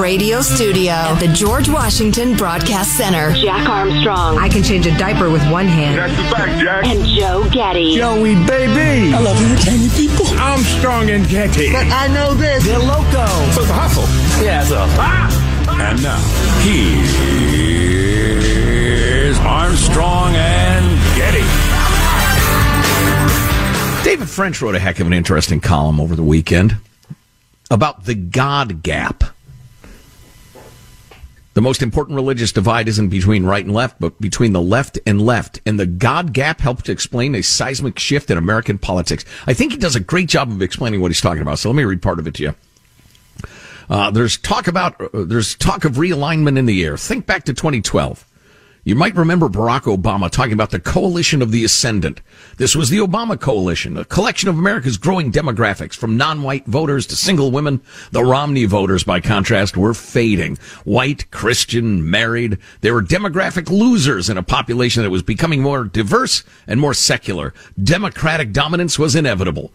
Radio Studio at the George Washington Broadcast Center, Jack Armstrong. I can change a diaper with one hand. That's the fact, Jack. And Joe Getty. Joey, baby. I love entertaining people. Armstrong and Getty. But I know this. They're loco. So it's a hustle. Yeah, so. Ah! And now, here's Armstrong and Getty. David French wrote a heck of an interesting column over the weekend about the God gap. The most important religious divide isn't between right and left, but between the left and left. And the God gap helped to explain a seismic shift in American politics. I think he does a great job of explaining what he's talking about. So let me read part of it to you. Uh, there's talk about, uh, there's talk of realignment in the air. Think back to 2012. You might remember Barack Obama talking about the coalition of the ascendant. This was the Obama coalition, a collection of America's growing demographics from non-white voters to single women. The Romney voters, by contrast, were fading. White, Christian, married. They were demographic losers in a population that was becoming more diverse and more secular. Democratic dominance was inevitable.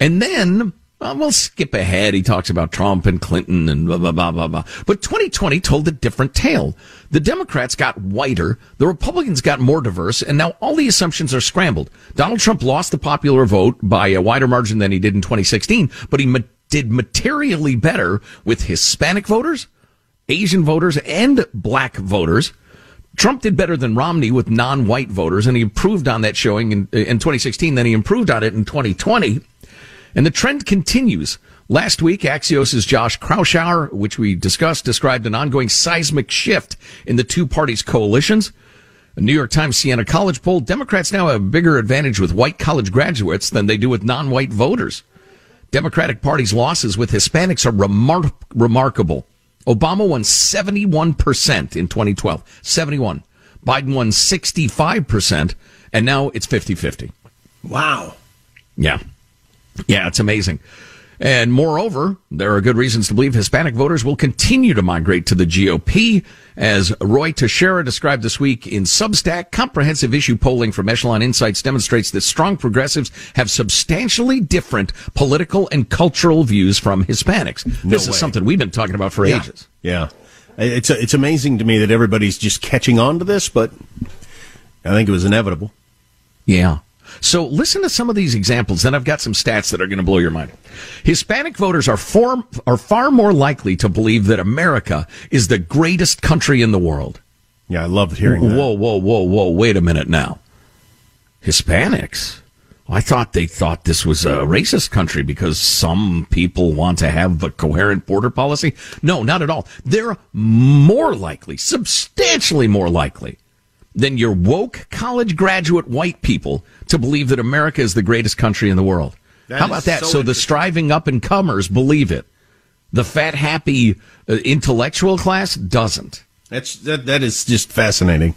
And then uh, we'll skip ahead. He talks about Trump and Clinton and blah, blah, blah, blah, blah. But 2020 told a different tale. The Democrats got whiter, the Republicans got more diverse, and now all the assumptions are scrambled. Donald Trump lost the popular vote by a wider margin than he did in 2016, but he ma- did materially better with Hispanic voters, Asian voters, and black voters. Trump did better than Romney with non-white voters, and he improved on that showing in, in 2016. Then he improved on it in 2020. And the trend continues. Last week, Axios' Josh Kraushaar, which we discussed, described an ongoing seismic shift in the two parties' coalitions. A New York Times Siena College poll, Democrats now have a bigger advantage with white college graduates than they do with non-white voters. Democratic Party's losses with Hispanics are remar- remarkable. Obama won 71% in 2012. 71. Biden won 65%, and now it's 50-50. Wow. Yeah. Yeah, it's amazing. And moreover, there are good reasons to believe Hispanic voters will continue to migrate to the GOP. As Ruy Teixeira described this week in Substack, comprehensive issue polling from Echelon Insights demonstrates that strong progressives have substantially different political and cultural views from Hispanics. No this way. is something we've been talking about for Yeah. ages. Yeah. It's, it's amazing to me that everybody's just catching on to this, but I think it was inevitable. Yeah. So listen to some of these examples. Then I've got some stats that are going to blow your mind. Hispanic voters are far, are far more likely to believe that America is the greatest country in the world. Yeah, I loved hearing that. Whoa, whoa, whoa, whoa! Wait a minute now. Hispanics. I thought they thought this was a racist country because some people want to have a coherent border policy. No, not at all. They're more likely, substantially more likely than your woke college graduate white people to believe that America is the greatest country in the world. That How about that? so So, the striving up and comers believe it. The fat, happy uh, intellectual class doesn't. That's that. That is just fascinating.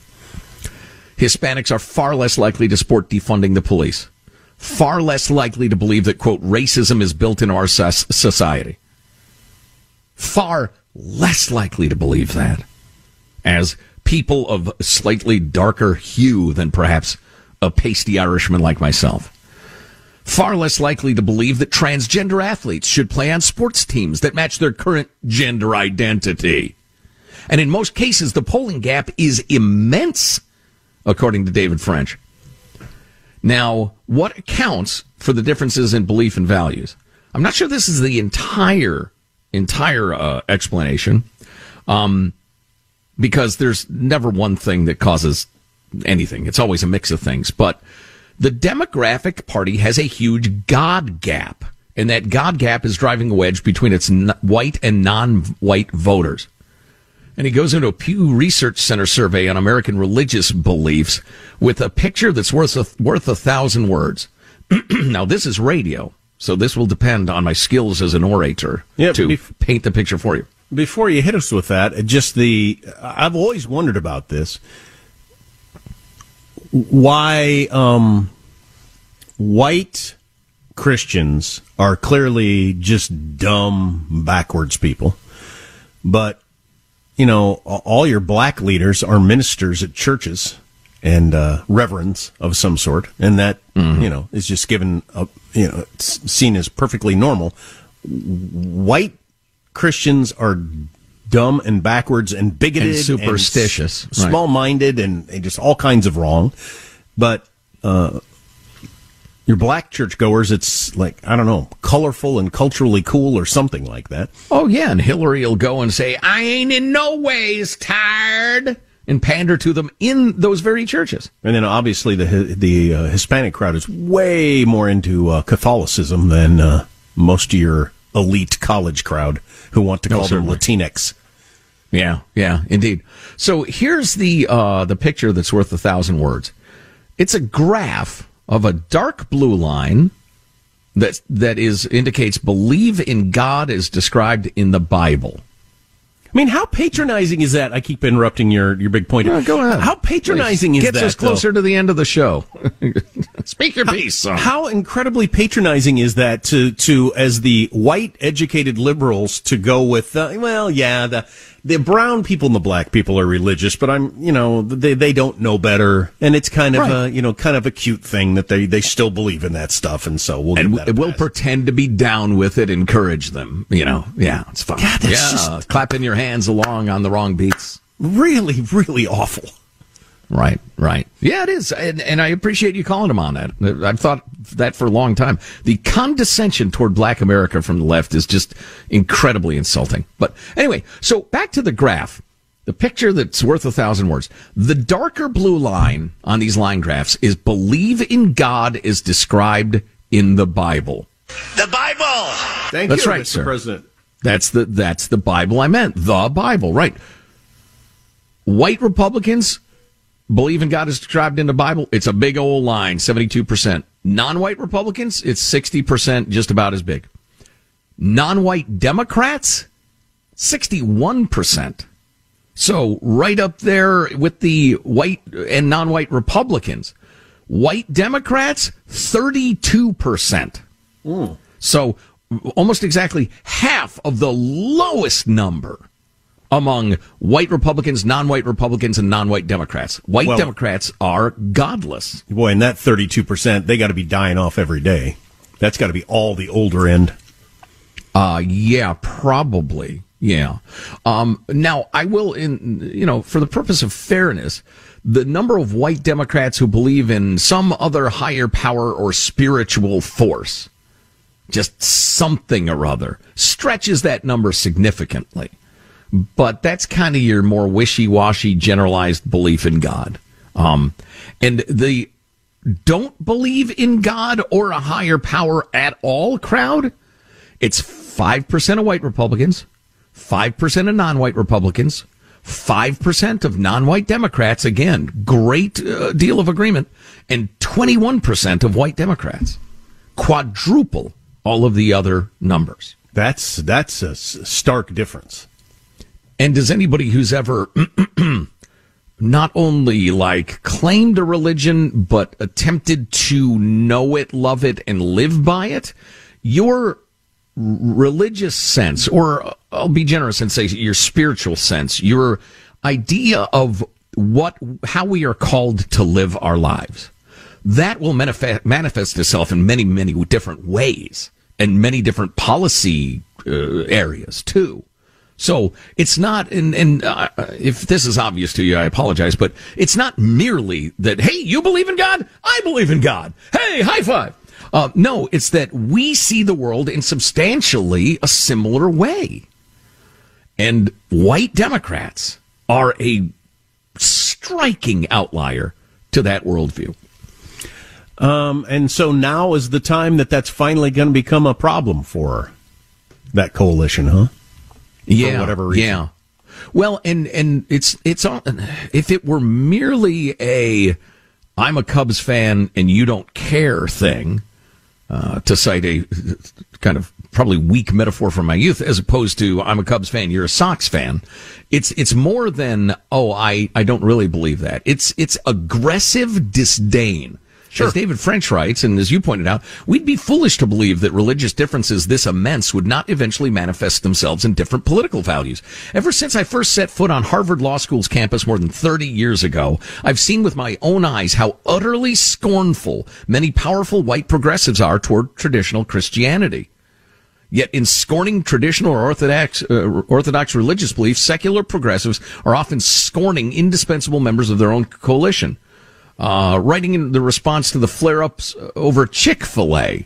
Hispanics are far less likely to support defunding the police, far less likely to believe that, quote, racism is built into our society. Far less likely to believe that as people of slightly darker hue than perhaps a pasty Irishman like myself. Far less likely to believe that transgender athletes should play on sports teams that match their current gender identity. And in most cases, the polling gap is immense, according to David French. Now, what accounts for the differences in belief and values? I'm not sure this is the entire entire uh, explanation, um, because there's never one thing that causes anything. It's always a mix of things. But the Democratic Party has a huge God gap, and that God gap is driving a wedge between its white and non-white voters. And he goes into a Pew Research Center survey on American religious beliefs with a picture that's worth a, worth a thousand words. now, this is radio, so this will depend on my skills as an orator Yep, to paint the picture for you. Before you hit us with that, just the I've always wondered about this. Why um, white Christians are clearly just dumb, backwards people, but you know all your black leaders are ministers at churches and uh, reverends of some sort, and that you know is just given a, you know it's seen as perfectly normal. White Christians are dumb and backwards and bigoted And superstitious, and right. small minded and, and just all kinds of wrong. But uh, your black churchgoers, it's like I don't know, colorful and culturally cool or something like that. Oh yeah, and Hillary will go and say, "I ain't in no ways tired," and pander to them in those very churches. And then obviously the the uh, Hispanic crowd is way more into uh, Catholicism than uh, most of your elite college crowd who want to No, call them certainly. Latinx. Yeah, yeah, indeed. So here's the uh, the picture that's worth a thousand words. It's a graph of a dark blue line that that is indicates believe in God as described in the Bible. I mean, how patronizing is that? I keep interrupting your, your big point. go ahead. How patronizing is Gets that? Gets us closer though? to the end of the show. Speak your piece, son. How incredibly patronizing is that to to as the white educated liberals to go with uh, well yeah the the brown people and the black people are religious but I'm you know they they don't know better and it's kind of Right. a you know kind of a cute thing that they they still believe in that stuff and so we'll and give that a we'll pass. pretend to be down with it, encourage them. You know, yeah, it's fun. God, yeah, just- clapping your hands along on the wrong beats. really really awful. Right, right. Yeah, it is. And, and I appreciate you calling him on that. I've thought that for a long time. The condescension toward black America from the left is just incredibly insulting. But anyway, so back to the graph. The picture that's worth a thousand words. The darker blue line on these line graphs is believe in God as described in the Bible. The Bible. Thank That's you, right, Mr. sir. President. That's the that's the Bible I meant. The Bible, right? White Republicans believe in God as described in the Bible. It's a big old line, seventy-two percent. Non-white Republicans, it's sixty percent, just about as big. Non-white Democrats, sixty-one percent. So right up there with the white and non-white Republicans. White Democrats, thirty-two percent. Hmm. So almost exactly half of the lowest number among white Republicans, non-white Republicans, and non-white Democrats. White Well- Democrats are godless. Boy, and that thirty two percent they got to be dying off every day. That's got to be all the older end. Uh, yeah, probably. Yeah. Um, now I will in, you know, for the purpose of fairness, the number of white Democrats who believe in some other higher power or spiritual force, just something or other, stretches that number significantly. But that's kind of your more wishy-washy generalized belief in God. Um, and the don't believe in God or a higher power at all crowd, it's 5% of white Republicans, 5% of non-white Republicans, 5% of non-white Democrats, again, great uh, deal of agreement, and 21% of white Democrats. Quadruple all of the other numbers. That's that's a stark difference. And does anybody who's ever not only like claimed a religion but attempted to know it, love it and live by it, your religious sense or I'll be generous and say your spiritual sense, your idea of what how we are called to live our lives. That will manifest, manifest itself in many, many different ways and many different policy uh, areas too. So it's not, and, and uh, if this is obvious to you, I apologize, but it's not merely that, hey, you believe in God? I believe in God. Hey, high five. Uh, no, it's that we see the world in substantially a similar way. And white Democrats are a striking outlier to that worldview. Um, and so now is the time that that's finally going to become a problem for that coalition, huh? Yeah, for whatever reason. Yeah. Well, and and it's it's on. If it were merely a I'm a Cubs fan and you don't care thing, uh, to cite a kind of probably weak metaphor from my youth, as opposed to I'm a Cubs fan, you're a Sox fan. It's it's more than oh I I don't really believe that. It's it's aggressive disdain Sure. As David French writes, and as you pointed out, we'd be foolish to believe that religious differences this immense would not eventually manifest themselves in different political values. Ever since I first set foot on Harvard Law School's campus more than 30 years ago, I've seen with my own eyes how utterly scornful many powerful white progressives are toward traditional Christianity. Yet in scorning traditional or orthodox, uh, orthodox religious beliefs, secular progressives are often scorning indispensable members of their own coalition. Uh, writing in the response to the flare ups over Chick fil A,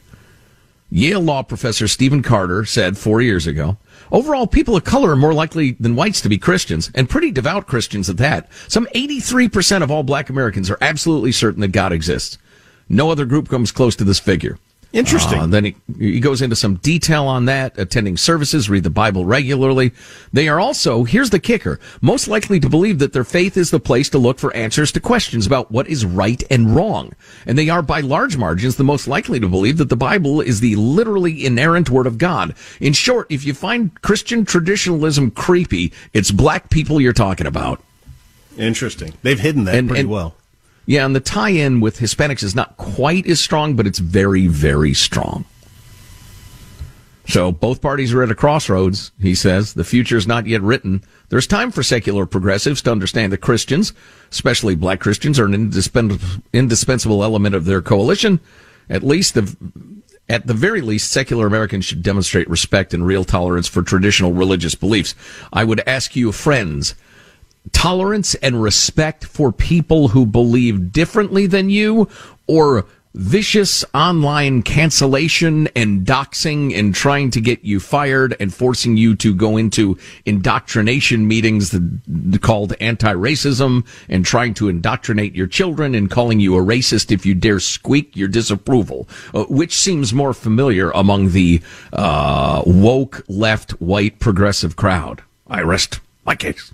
Yale law professor Stephen Carter said four years ago Overall, people of color are more likely than whites to be Christians, and pretty devout Christians at that. Some 83% of all black Americans are absolutely certain that God exists. No other group comes close to this figure. Interesting. Uh, then he, he goes into some detail on that, attending services, read the Bible regularly. They are also, here's the kicker, most likely to believe that their faith is the place to look for answers to questions about what is right and wrong. And they are by large margins the most likely to believe that the Bible is the literally inerrant word of God. In short, if you find Christian traditionalism creepy, it's black people you're talking about. Interesting. They've hidden that and, pretty and, well. Yeah, and the tie-in with Hispanics is not quite as strong, but it's very, very strong. So both parties are at a crossroads, he says. The future is not yet written. There's time for secular progressives to understand that Christians, especially black Christians, are an indispensable element of their coalition. At least the, at the very least, secular Americans should demonstrate respect and real tolerance for traditional religious beliefs. I would ask you, friends, tolerance and respect for people who believe differently than you or vicious online cancellation and doxing and trying to get you fired and forcing you to go into indoctrination meetings called anti-racism and trying to indoctrinate your children and calling you a racist if you dare squeak your disapproval, uh, which seems more familiar among the uh, woke left white progressive crowd. I rest my case.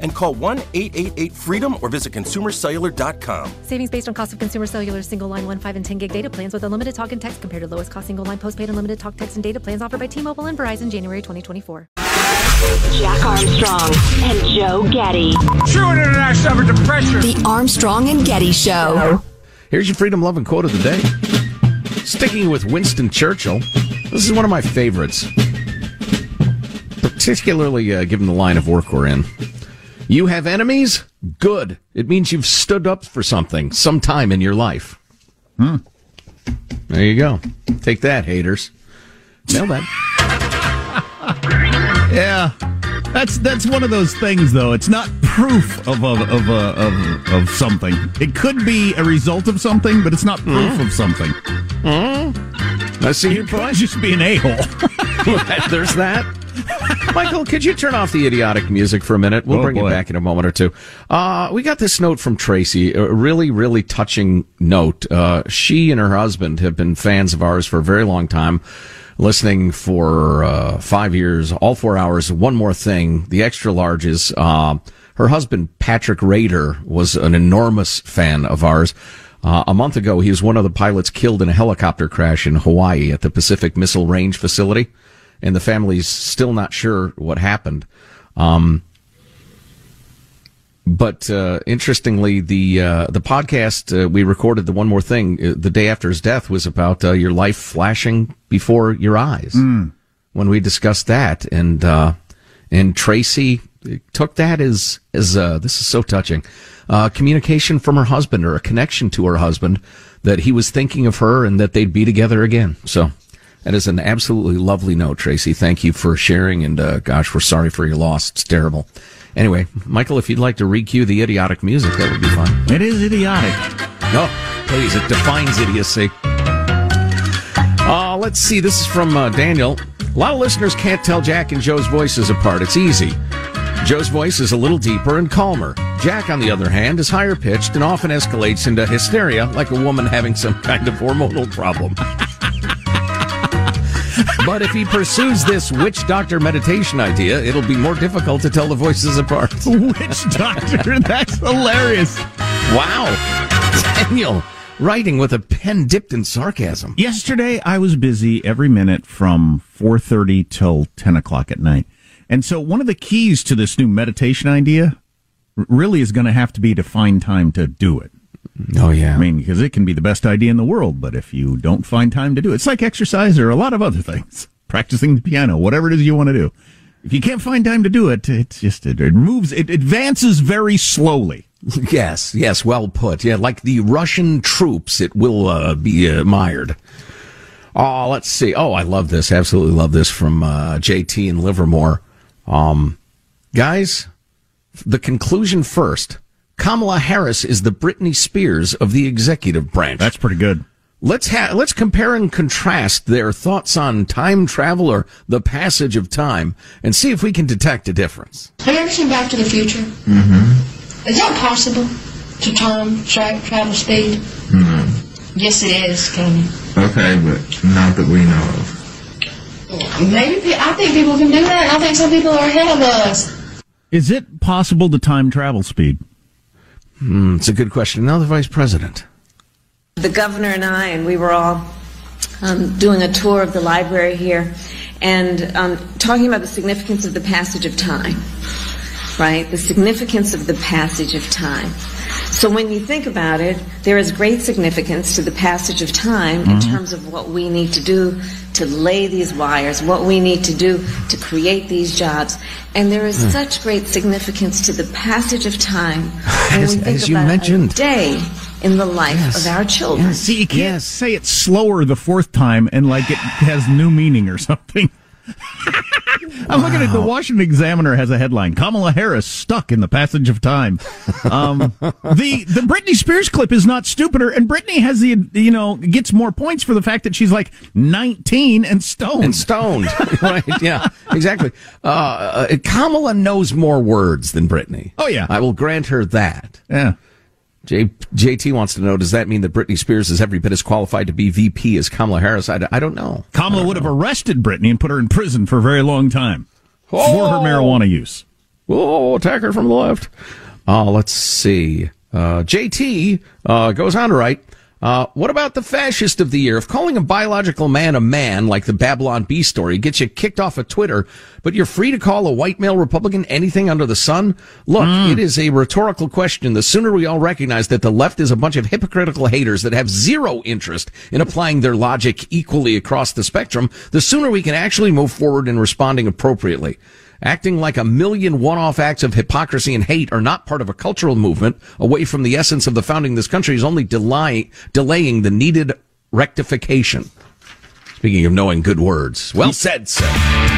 and call 1 888 freedom or visit consumercellular.com. Savings based on cost of consumer cellular single line 1, 5, and 10 gig data plans with unlimited talk and text compared to lowest cost single line postpaid unlimited talk, text, and data plans offered by T Mobile and Verizon January 2024. Jack Armstrong and Joe Getty. Chewing it and I suffered depression. The Armstrong and Getty Show. Here's your freedom loving quote of the day. Sticking with Winston Churchill, this is one of my favorites, particularly uh, given the line of work we're in. You have enemies? Good. It means you've stood up for something sometime in your life. Hmm. There you go. Take that, haters. Nail that. Yeah, that's that's one of those things, though. It's not proof of of of, uh, of, of something. It could be a result of something, but it's not proof Mm. of something. I see your could point. just be an a hole. There's that. Michael, could you turn off the idiotic music for a minute? We'll Oh, bring boy. it back in a moment or two. Uh, we got this note from Tracy, a really, really touching note. Uh, she and her husband have been fans of ours for a very long time, listening for uh, five years, all four hours. One more thing, the extra larges. Uh, her husband, Patrick Rader, was an enormous fan of ours. Uh, a month ago, he was one of the pilots killed in a helicopter crash in Hawaii at the Pacific Missile Range facility, and the family's still not sure what happened. Um, but uh, interestingly, the uh, the podcast uh, we recorded, the one more thing, uh, the day after his death, was about uh, your life flashing before your eyes. When we discussed that, and uh, and Tracy took that as as uh, this is so touching, uh, communication from her husband or a connection to her husband that he was thinking of her and that they'd be together again. So. That is an absolutely lovely note, Tracy. Thank you for sharing, and uh, gosh, we're sorry for your loss. It's terrible. Anyway, Michael, if you'd like to recue the idiotic music, that would be fine. it is idiotic. No, please, it defines idiocy. Uh, let's see, this is from uh, Daniel. A lot of listeners can't tell Jack and Joe's voices apart. It's easy. Joe's voice is a little deeper and calmer. Jack, on the other hand, is higher pitched and often escalates into hysteria like a woman having some kind of hormonal problem. But if he pursues this witch doctor meditation idea, it'll be more difficult to tell the voices apart. Witch doctor, that's hilarious. Wow. Daniel, writing with a pen dipped in sarcasm. Yesterday, I was busy every minute from 4.30 till 10 o'clock at night. And so one of the keys to this new meditation idea really is going to have to be to find time to do it. Oh, yeah. I mean, because it can be the best idea in the world, but if you don't find time to do it, it's like exercise or a lot of other things. Practicing the piano, whatever it is you want to do. If you can't find time to do it, it's just, it, it moves, it advances very slowly. Yes, yes, well put. Yeah, like the Russian troops, it will uh, be admired. Oh, let's see. Oh, I love this. Absolutely love this from uh, JT in Livermore. Um, guys, the conclusion first. Kamala Harris is the Britney Spears of the executive branch. That's pretty good. Let's ha- let's compare and contrast their thoughts on time travel or the passage of time, and see if we can detect a difference. Have you ever seen Back to the Future? Mm-hmm. Is that possible to time tra- travel speed? Mm-hmm. Yes, it is, Kenny. Okay, but not that we know of. Maybe pe- I think people can do that. I think some people are ahead of us. Is it possible to time travel speed? Hmm, it's a good question. Now the vice president. The governor and I, and we were all um, doing a tour of the library here and um, talking about the significance of the passage of time, right? The significance of the passage of time. So when you think about it, there is great significance to the passage of time in Mhm. terms of what we need to do to lay these wires, what we need to do to create these jobs. And there is Hmm. such great significance to the passage of time when As- we think as you about mentioned. a day in the life of our children. See, you can't say it slower the fourth time and like it has new meaning or something. I'm looking at the Washington Examiner has a headline: Kamala Harris stuck in the passage of time. Um, the the Britney Spears clip is not stupider, and Britney has the you know gets more points for the fact that she's like 19 and stoned and stoned. right? Yeah, exactly. Uh, uh, Kamala knows more words than Britney. Oh yeah, I will grant her that. Yeah. J, JT wants to know, does that mean that Britney Spears is every bit as qualified to be VP as Kamala Harris? I, I don't know. Kamala don't would know. have arrested Britney and put her in prison for a very long time oh. for her marijuana use. Oh, attacker from the left. Uh, let's see. Uh, JT uh, goes on to write, uh, what about the fascist of the year? If calling a biological man a man, like the Babylon Bee story, gets you kicked off of Twitter, but you're free to call a white male Republican anything under the sun? Look, mm. it is a rhetorical question. The sooner we all recognize that the left is a bunch of hypocritical haters that have zero interest in applying their logic equally across the spectrum, the sooner we can actually move forward in responding appropriately. Acting like a million one-off acts of hypocrisy and hate are not part of a cultural movement away from the essence of the founding of this country is only delay, delaying the needed rectification. Speaking of knowing good words. Well said, sir.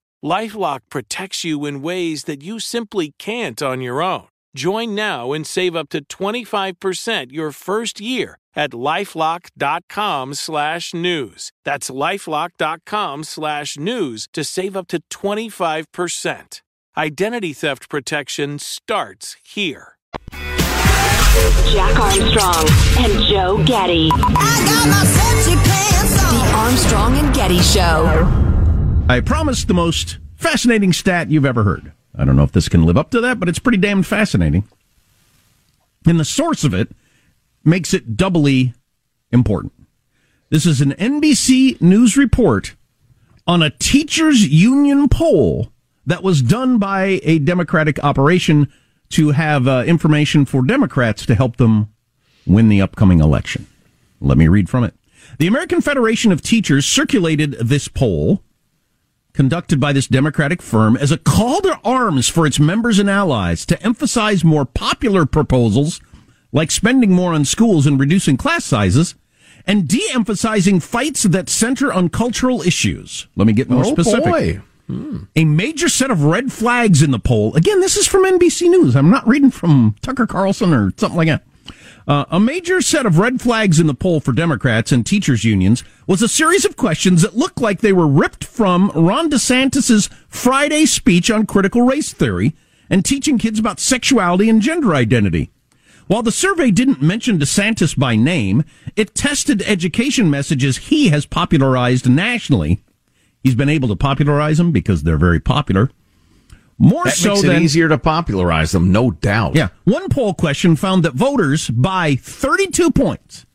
LifeLock protects you in ways that you simply can't on your own. Join now and save up to 25% your first year at lifelock.com slash news. That's lifelock.com slash news to save up to 25%. Identity theft protection starts here. Jack Armstrong and Joe Getty. The Armstrong and Getty Show. I promised the most fascinating stat you've ever heard. I don't know if this can live up to that, but it's pretty damn fascinating. And the source of it makes it doubly important. This is an NBC News report on a teachers union poll that was done by a Democratic operation to have uh, information for Democrats to help them win the upcoming election. Let me read from it. The American Federation of Teachers circulated this poll conducted by this Democratic firm as a call to arms for its members and allies to emphasize more popular proposals like spending more on schools and reducing class sizes and de-emphasizing fights that center on cultural issues. Let me get more oh specific. Hmm. A major set of red flags in the poll. Again, this is from NBC News. I'm not reading from Tucker Carlson or something like that. Uh, a major set of red flags in the poll for Democrats and teachers unions was a series of questions that looked like they were ripped from Ron DeSantis's Friday speech on critical race theory and teaching kids about sexuality and gender identity. While the survey didn't mention DeSantis by name, it tested education messages he has popularized nationally. He's been able to popularize them because they're very popular. More that so makes it than easier to popularize them, no doubt. Yeah. One poll question found that voters by 32 points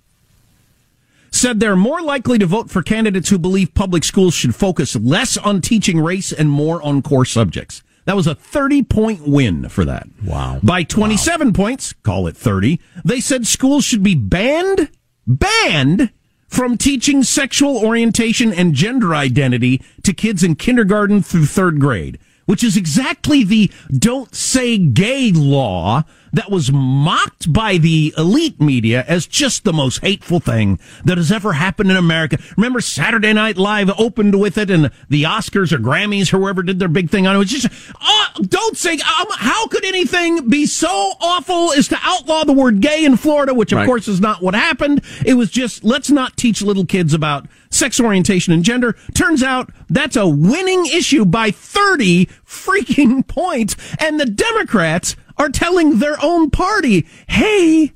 said they're more likely to vote for candidates who believe public schools should focus less on teaching race and more on core subjects. That was a 30 point win for that. Wow. By 27 wow. points, call it 30, they said schools should be banned, banned from teaching sexual orientation and gender identity to kids in kindergarten through third grade which is exactly the don't say gay law that was mocked by the elite media as just the most hateful thing that has ever happened in America. Remember Saturday Night Live opened with it and the Oscars or Grammys or whoever did their big thing on it. It was just, oh, don't say, um, how could anything be so awful as to outlaw the word gay in Florida, which of right. course is not what happened. It was just, let's not teach little kids about sex orientation and gender. Turns out that's a winning issue by 30 freaking points. And the Democrats are telling their own party, hey,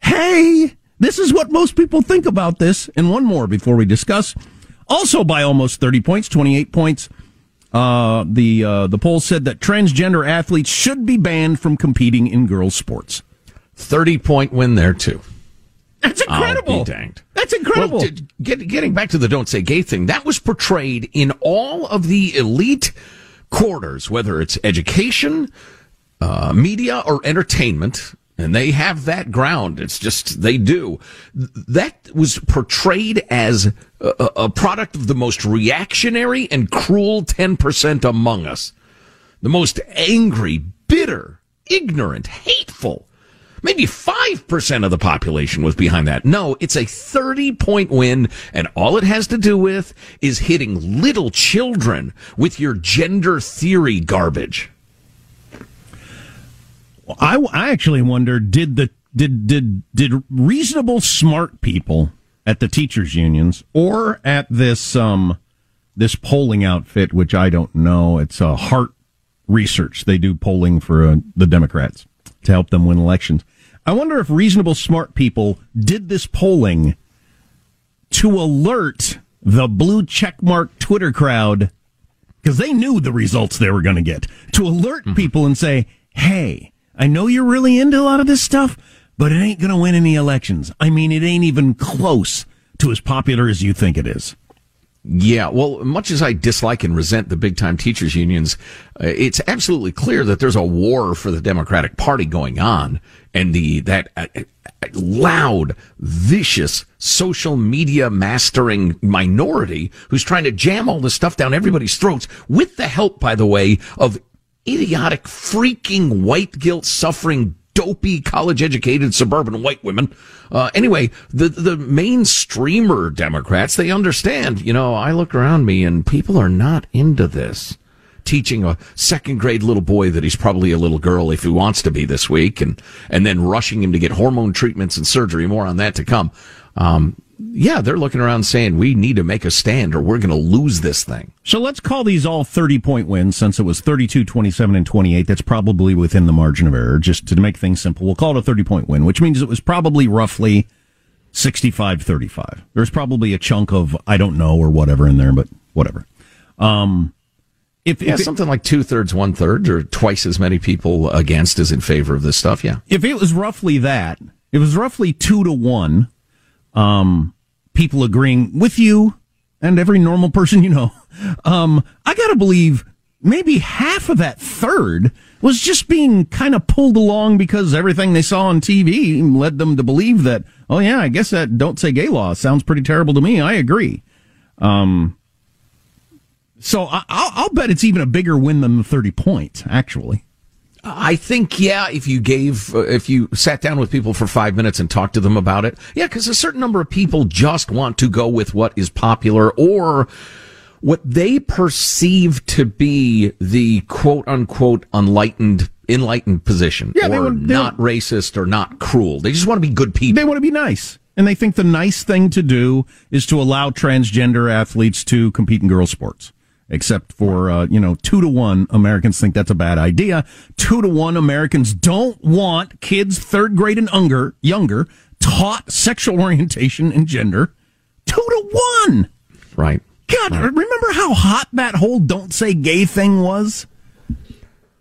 hey, this is what most people think about this. And one more before we discuss. Also by almost 30 points, 28 points. Uh, the uh, the poll said that transgender athletes should be banned from competing in girls' sports. 30 point win there, too. That's incredible. I'll be danged. That's incredible. Well, get, getting back to the don't say gay thing, that was portrayed in all of the elite quarters, whether it's education, uh, media or entertainment, and they have that ground. It's just they do. That was portrayed as a, a product of the most reactionary and cruel 10% among us. The most angry, bitter, ignorant, hateful. Maybe 5% of the population was behind that. No, it's a 30 point win, and all it has to do with is hitting little children with your gender theory garbage. I, I actually wonder did the did did did reasonable smart people at the teachers unions or at this um this polling outfit which I don't know it's a Hart research they do polling for uh, the Democrats to help them win elections I wonder if reasonable smart people did this polling to alert the blue checkmark Twitter crowd because they knew the results they were going to get to alert mm-hmm. people and say hey I know you're really into a lot of this stuff, but it ain't going to win any elections. I mean, it ain't even close to as popular as you think it is. Yeah, well, much as I dislike and resent the big time teachers unions, uh, it's absolutely clear that there's a war for the Democratic Party going on, and the that uh, uh loud, vicious social media mastering minority who's trying to jam all this stuff down everybody's throats, with the help, by the way, of idiotic, freaking white guilt suffering, dopey, college educated suburban white women. Uh, anyway, the, the mainstreamer Democrats, they understand, you know, I look around me and people are not into this. Teaching a second grade little boy that he's probably a little girl if he wants to be this week and, and then rushing him to get hormone treatments and surgery. More on that to come. Um, yeah, they're looking around saying we need to make a stand or we're going to lose this thing. So let's call these all 30 point wins since it was 32, 27, and 28. That's probably within the margin of error. Just to make things simple, we'll call it a 30 point win, which means it was probably roughly 65 35. There's probably a chunk of I don't know or whatever in there, but whatever. Um, if, yeah, if it, something like two thirds, one third, or twice as many people against as in favor of this stuff. Yeah. If it was roughly that, it was roughly two to one um, people agreeing with you and every normal person you know. Um, I got to believe maybe half of that third was just being kind of pulled along because everything they saw on TV led them to believe that, oh yeah, I guess that don't say gay law sounds pretty terrible to me. I agree. Um, so I, will bet it's even a bigger win than the 30 points, actually. I think, yeah, if you gave, uh, if you sat down with people for five minutes and talked to them about it, yeah, because a certain number of people just want to go with what is popular or what they perceive to be the quote unquote enlightened enlightened position yeah, or would, not racist or not cruel. They just want to be good people. They want to be nice. And they think the nice thing to do is to allow transgender athletes to compete in girls' sports except for uh, you know two to one Americans think that's a bad idea. Two to one Americans don't want kids third grade and younger younger taught sexual orientation and gender. Two to one. Right. God, right. remember how hot that whole "don't say gay" thing was?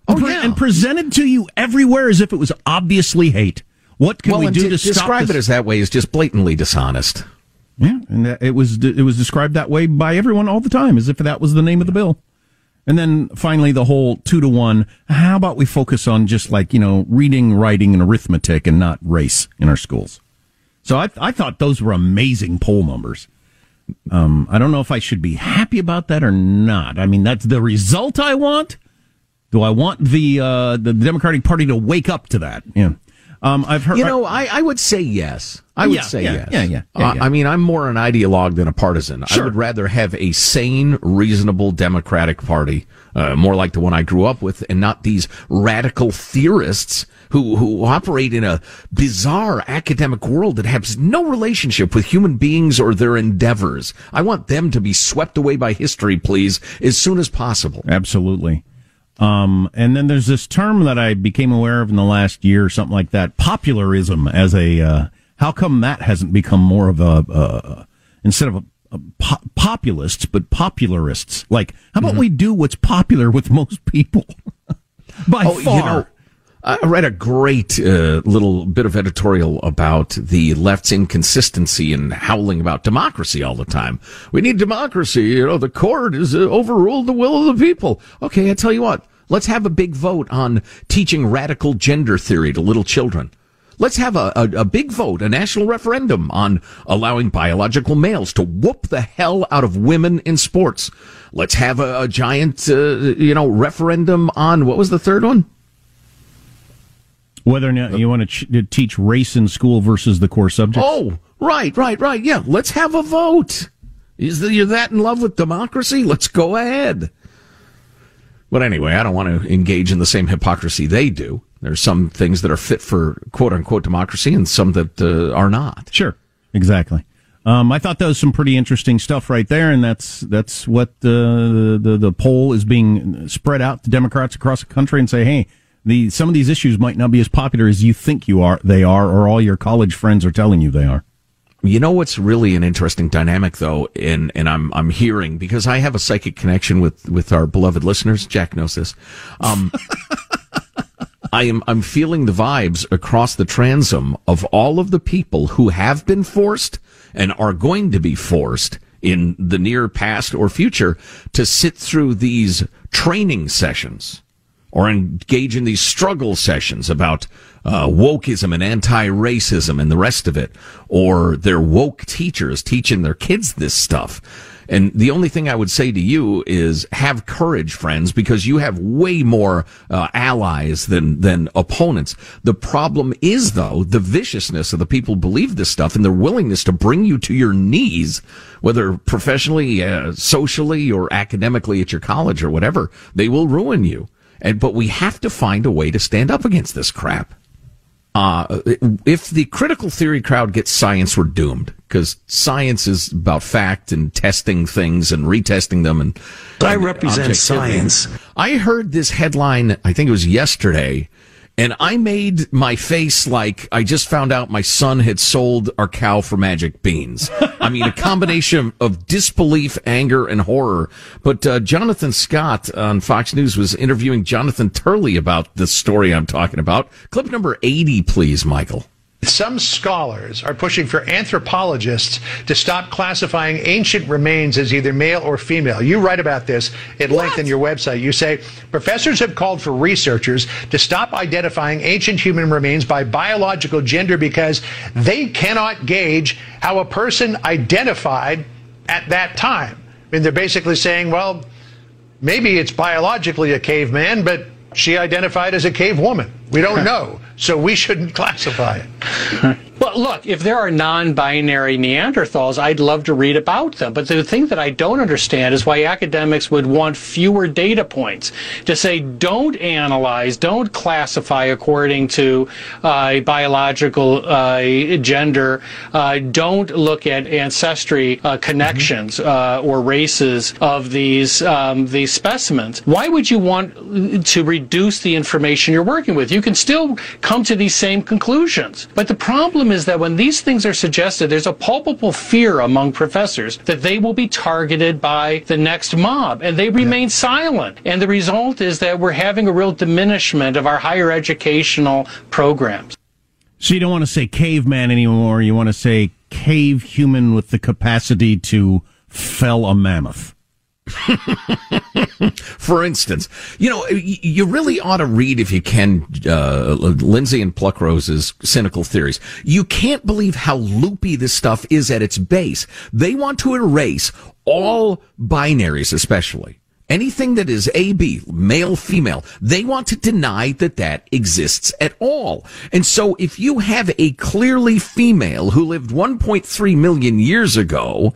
Oh, and, yeah. and presented to you everywhere as if it was obviously hate. What can well, we do to, to describe it as that way is just blatantly dishonest. Yeah, and it was it was described that way by everyone all the time, as if that was the name of the bill. And then finally, the whole two to one. How about we focus on just like you know reading, writing, and arithmetic, and not race in our schools? So I, I thought those were amazing poll numbers. Um, I don't know if I should be happy about that or not. I mean, that's the result I want. Do I want the uh, the Democratic Party to wake up to that? Yeah. Um, I've heard. You know, I, I would say yes. I would yeah, say yeah, yes. Yeah, yeah, yeah, uh, I mean, I'm more an ideologue than a partisan. Sure. I would rather have a sane, reasonable Democratic Party, uh, more like the one I grew up with, and not these radical theorists who who operate in a bizarre academic world that has no relationship with human beings or their endeavors. I want them to be swept away by history, please, as soon as possible. Absolutely. Um, and then there's this term that I became aware of in the last year, or something like that, popularism. As a, uh, how come that hasn't become more of a, uh, instead of a, a po- populists, but popularists? Like, how about mm-hmm. we do what's popular with most people? By oh, far. You know, I read a great uh, little bit of editorial about the left's inconsistency in howling about democracy all the time. We need democracy. You know, the court has uh, overruled the will of the people. Okay, I tell you what. Let's have a big vote on teaching radical gender theory to little children. Let's have a, a, a, big vote, a national referendum on allowing biological males to whoop the hell out of women in sports. Let's have a, a giant, uh, you know, referendum on what was the third one? Whether or not you want to, ch- teach race in school versus the core subjects. Oh, right, right, right. Yeah, let's have a vote. Is the, you're that in love with democracy? Let's go ahead. But anyway, I don't want to engage in the same hypocrisy they do. There's some things that are fit for quote unquote democracy and some that uh, are not. Sure, exactly. Um, I thought that was some pretty interesting stuff right there, and that's that's what uh, the the poll is being spread out to Democrats across the country and say, hey, the some of these issues might not be as popular as you think you are they are or all your college friends are telling you they are. You know what's really an interesting dynamic though, and and I'm I'm hearing because I have a psychic connection with with our beloved listeners. Jack knows this. Um, I am I'm feeling the vibes across the transom of all of the people who have been forced and are going to be forced in the near past or future to sit through these training sessions or engage in these struggle sessions about uh, wokeism and anti-racism and the rest of it, or their woke teachers teaching their kids this stuff. And the only thing I would say to you is have courage, friends, because you have way more uh, allies than than opponents. The problem is, though, the viciousness of the people who believe this stuff and their willingness to bring you to your knees, whether professionally, uh, socially, or academically at your college or whatever. They will ruin you. And, but we have to find a way to stand up against this crap. Uh, if the critical theory crowd gets science, we're doomed because science is about fact and testing things and retesting them. And I represent science. I heard this headline. I think it was yesterday and I made my face like I just found out my son had sold our cow for magic beans. I mean, a combination of disbelief, anger, and horror. But uh, Jonathan Scott on Fox News was interviewing Jonathan Turley about the story I'm talking about. Clip number 80, please, Michael. Some scholars are pushing for anthropologists to stop classifying ancient remains as either male or female. You write about this at what? length in your website. You say professors have called for researchers to stop identifying ancient human remains by biological gender because they cannot gauge how a person identified at that time. I mean, they're basically saying, well, maybe it's biologically a caveman, but she identified as a cave woman. We don't know, so we shouldn't classify it. Well, look, if there are non binary Neanderthals, I'd love to read about them. But the thing that I don't understand is why academics would want fewer data points to say don't analyze, don't classify according to uh, biological uh, gender, uh, don't look at ancestry uh, connections mm-hmm. or races of these, um, these specimens. Why would you want to reduce the information you're working with? You can still come to these same conclusions. But the problem is that when these things are suggested, there's a palpable fear among professors that they will be targeted by the next mob, and they remain yeah. silent. And the result is that we're having a real diminishment of our higher educational programs. So you don't want to say caveman anymore. You want to say cave human with the capacity to fell a mammoth. For instance, you know, you really ought to read, if you can, uh, Lindsay and Pluckrose's cynical theories. You can't believe how loopy this stuff is at its base. They want to erase all binaries, especially anything that is AB, male, female, they want to deny that that exists at all. And so if you have a clearly female who lived 1.3 million years ago,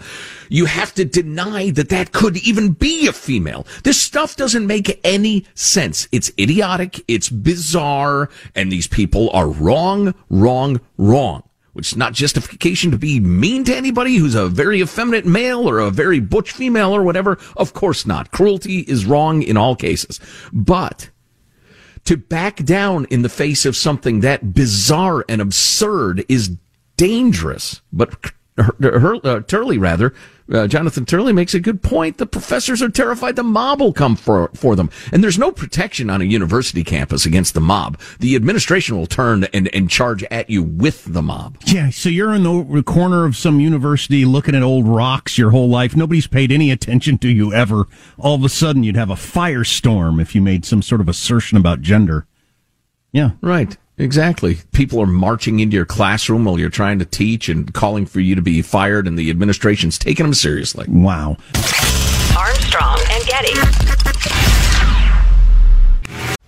you have to deny that that could even be a female. This stuff doesn't make any sense. It's idiotic. It's bizarre. And these people are wrong, wrong, wrong which is not justification to be mean to anybody who's a very effeminate male or a very butch female or whatever. Of course not. Cruelty is wrong in all cases. But to back down in the face of something that bizarre and absurd is dangerous. But her, uh, Turley, rather, uh, Jonathan Turley makes a good point. The professors are terrified the mob will come for, for them. And there's no protection on a university campus against the mob. The administration will turn and, and charge at you with the mob. Yeah, so you're in the corner of some university looking at old rocks your whole life. Nobody's paid any attention to you ever. All of a sudden, you'd have a firestorm if you made some sort of assertion about gender. Yeah. Right. Exactly. People are marching into your classroom while you're trying to teach and calling for you to be fired, and the administration's taking them seriously. Wow. Armstrong and Getty.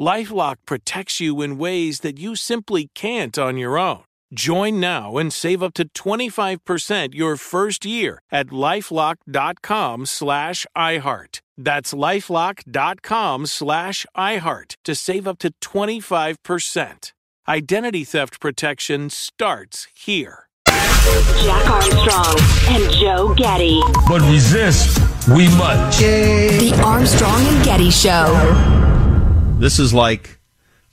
LifeLock protects you in ways that you simply can't on your own. Join now and save up to 25% your first year at lifelock.com slash iHeart. That's lifelock.com slash iHeart to save up to 25%. Identity theft protection starts here. Jack Armstrong and Joe Getty. But resist, we must. The Armstrong and Getty Show. This is like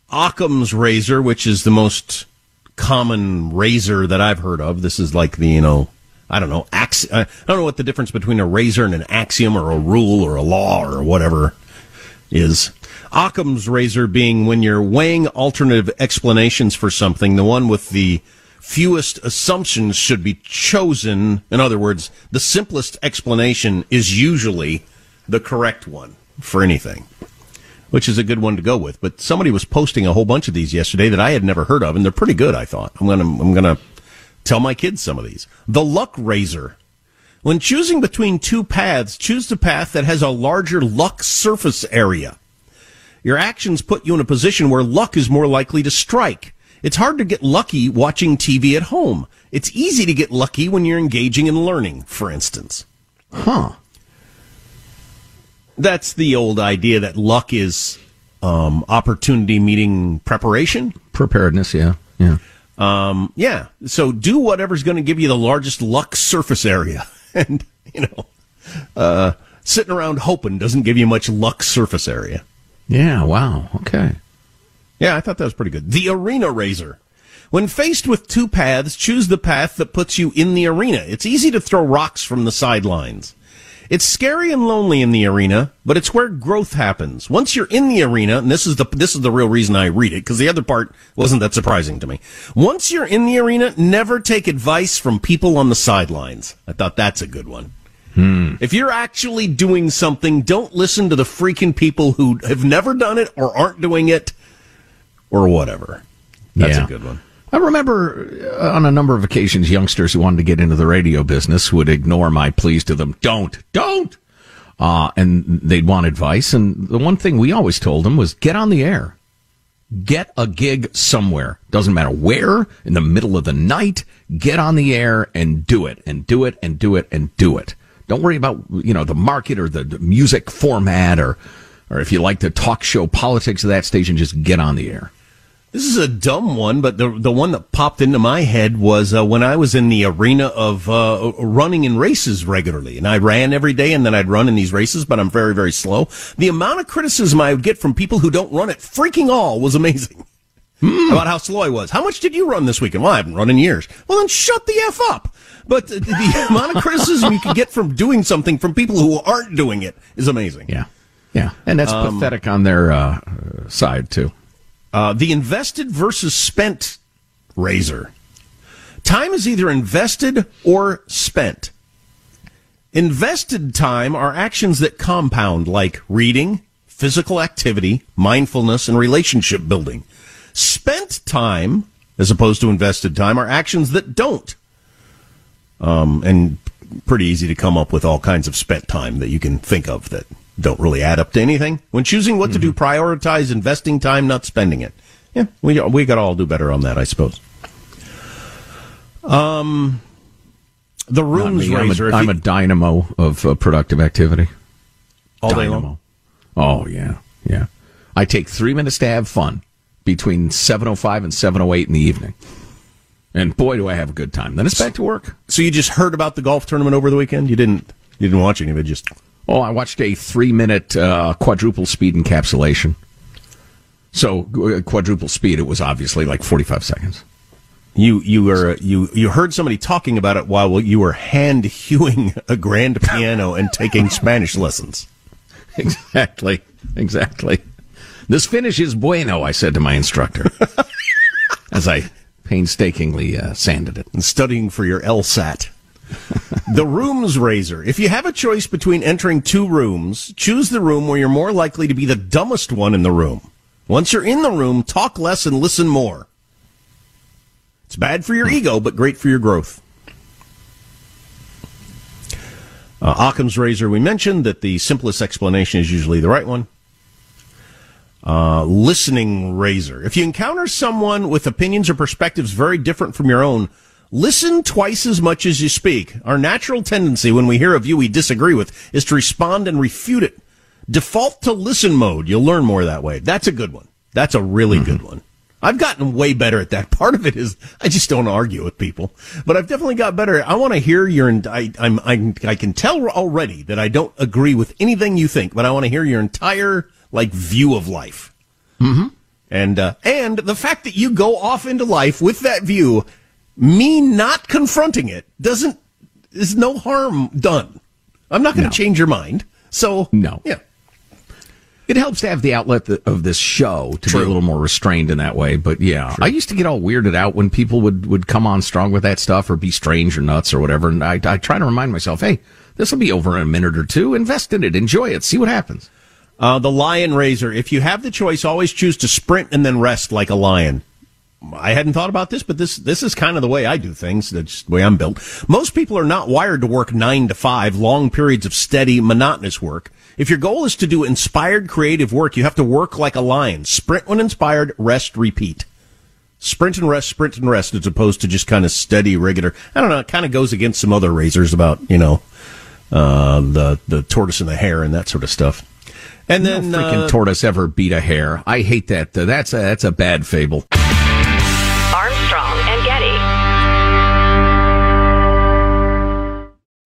Occam's razor, which is the most common razor that I've heard of. This is like the, you know, I don't know, ax- uh, I don't know what the difference between a razor and an axiom or a rule or a law or whatever is. Occam's razor being when you're weighing alternative explanations for something, the one with the fewest assumptions should be chosen. In other words, the simplest explanation is usually the correct one for anything which is a good one to go with. But somebody was posting a whole bunch of these yesterday that I had never heard of, and they're pretty good. I thought I'm gonna I'm gonna tell my kids some of these. The luck razor. When choosing between two paths, choose the path that has a larger luck surface area. Your actions put you in a position where luck is more likely to strike. It's hard to get lucky watching TV at home. It's easy to get lucky when you're engaging in learning, for instance. Huh. That's the old idea that luck is um, opportunity meeting preparation. Preparedness, yeah. Yeah. Um, yeah. So do whatever's going to give you the largest luck surface area. And, you know, uh, sitting around hoping doesn't give you much luck surface area. Yeah, wow. Okay. Yeah, I thought that was pretty good. The arena razor. When faced with two paths, choose the path that puts you in the arena. It's easy to throw rocks from the sidelines. It's scary and lonely in the arena, but it's where growth happens. Once you're in the arena, and this is the this is the real reason I read it because the other part wasn't that surprising to me. Once you're in the arena, never take advice from people on the sidelines. I thought that's a good one. Hmm. If you're actually doing something, don't listen to the freaking people who have never done it or aren't doing it or whatever. That's Yeah. a good one. I remember uh, on a number of occasions, youngsters who wanted to get into the radio business would ignore my pleas to them. Don't, don't. Uh, and they'd want advice. And the one thing we always told them was get on the air. Get a gig somewhere. Doesn't matter where, in the middle of the night, get on the air and do it and do it and do it and do it. Don't worry about, you know, the market or the, the music format or, or if you like the talk show politics of that station, just get on the air. This is a dumb one, but the the one that popped into my head was uh, when I was in the arena of uh, running in races regularly, and I ran every day, and then I'd run in these races, but I'm very very slow. The amount of criticism I would get from people who don't run it freaking all was amazing. About how slow I was. How much did you run this weekend? Well, I haven't run in years. Well, then shut the f up. But the, the amount of criticism you can get from doing something from people who aren't doing it is amazing. Yeah, yeah, and that's Um, pathetic on their uh, side too. Uh, the invested versus spent razor. Time is either invested or spent. Invested time are actions that compound, like reading, physical activity, mindfulness, and relationship building. Spent time, as opposed to invested time, are actions that don't. Um, and pretty easy to come up with all kinds of spent time that you can think of that don't really add up to anything. When choosing what to do, prioritize investing time, not spending it. Yeah, we we got to all do better on that, I suppose. Um, the rooms. I'm, a, I'm a dynamo of uh, productive activity. All day Dynamo. Oh yeah, yeah. I take three minutes to have fun between seven oh five and seven oh eight in the evening, and boy, do I have a good time. Then it's back to work. so you just heard about the golf tournament over the weekend? You didn't? You didn't watch any of it? Just Oh, I watched a three minute uh, quadruple speed encapsulation. So uh, quadruple speed, it was obviously like forty five seconds. you you were you you heard somebody talking about it while you were hand hewing a grand piano and taking Spanish lessons. Exactly. Exactly. This finish is bueno, I said to my instructor as I painstakingly uh, sanded it. and studying for your LSAT. the rooms razor. If you have a choice between entering two rooms, choose the room where you're more likely to be the dumbest one in the room. Once you're in the room, talk less and listen more. It's bad for your ego, but great for your growth. Uh, Occam's razor, we mentioned that the simplest explanation is usually the right one. Uh, listening razor. If you encounter someone with opinions or perspectives very different from your own, listen twice as much as you speak. Our natural tendency when we hear a view we disagree with is to respond and refute it. Default to listen mode. You'll learn more that way. That's a good one. That's a really good one. I've gotten way better at that. Part of it is I just don't argue with people, but I've definitely got better. I want to hear your. I, I'm. I, I can tell already that I don't agree with anything you think, but I want to hear your entire like view of life. Mm-hmm. And uh, and the fact that you go off into life with that view, me not confronting it doesn't is no harm done. I'm not going to No. change your mind. So No. yeah. It helps to have the outlet of this show to be a little more restrained in that way. But yeah, I used to get all weirded out when people would, would come on strong with that stuff or be strange or nuts or whatever. And I, I try to remind myself, hey, this will be over in a minute or two. Invest in it. Enjoy it. See what happens. Uh, the lion razor. If you have the choice, always choose to sprint and then rest like a lion. I hadn't thought about this, but this this is kind of the way I do things. That's the way I'm built. Most people are not wired to work nine to five, long periods of steady, monotonous work. If your goal is to do inspired creative work, you have to work like a lion. Sprint when inspired, rest, repeat. Sprint and rest, sprint and rest, as opposed to just kind of steady, regular. I don't know. It kind of goes against some other razors about you know uh, the the tortoise and the hare and that sort of stuff. And then no freaking uh, tortoise ever beat a hare. I hate that. That's a, that's a bad fable.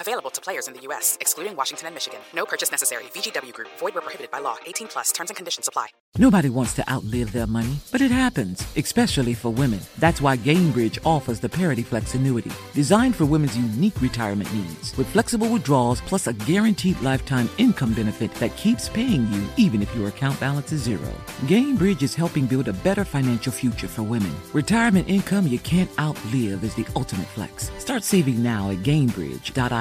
Available to players in the U.S., excluding Washington and Michigan. No purchase necessary. VGW Group. Void where prohibited by law. 18 plus. Terms and conditions apply. Nobody wants to outlive their money, but it happens, especially for women. That's why Gainbridge offers the Parity Flex annuity, designed for women's unique retirement needs, with flexible withdrawals plus a guaranteed lifetime income benefit that keeps paying you even if your account balance is zero. Gainbridge is helping build a better financial future for women. Retirement income you can't outlive is the ultimate flex. Start saving now at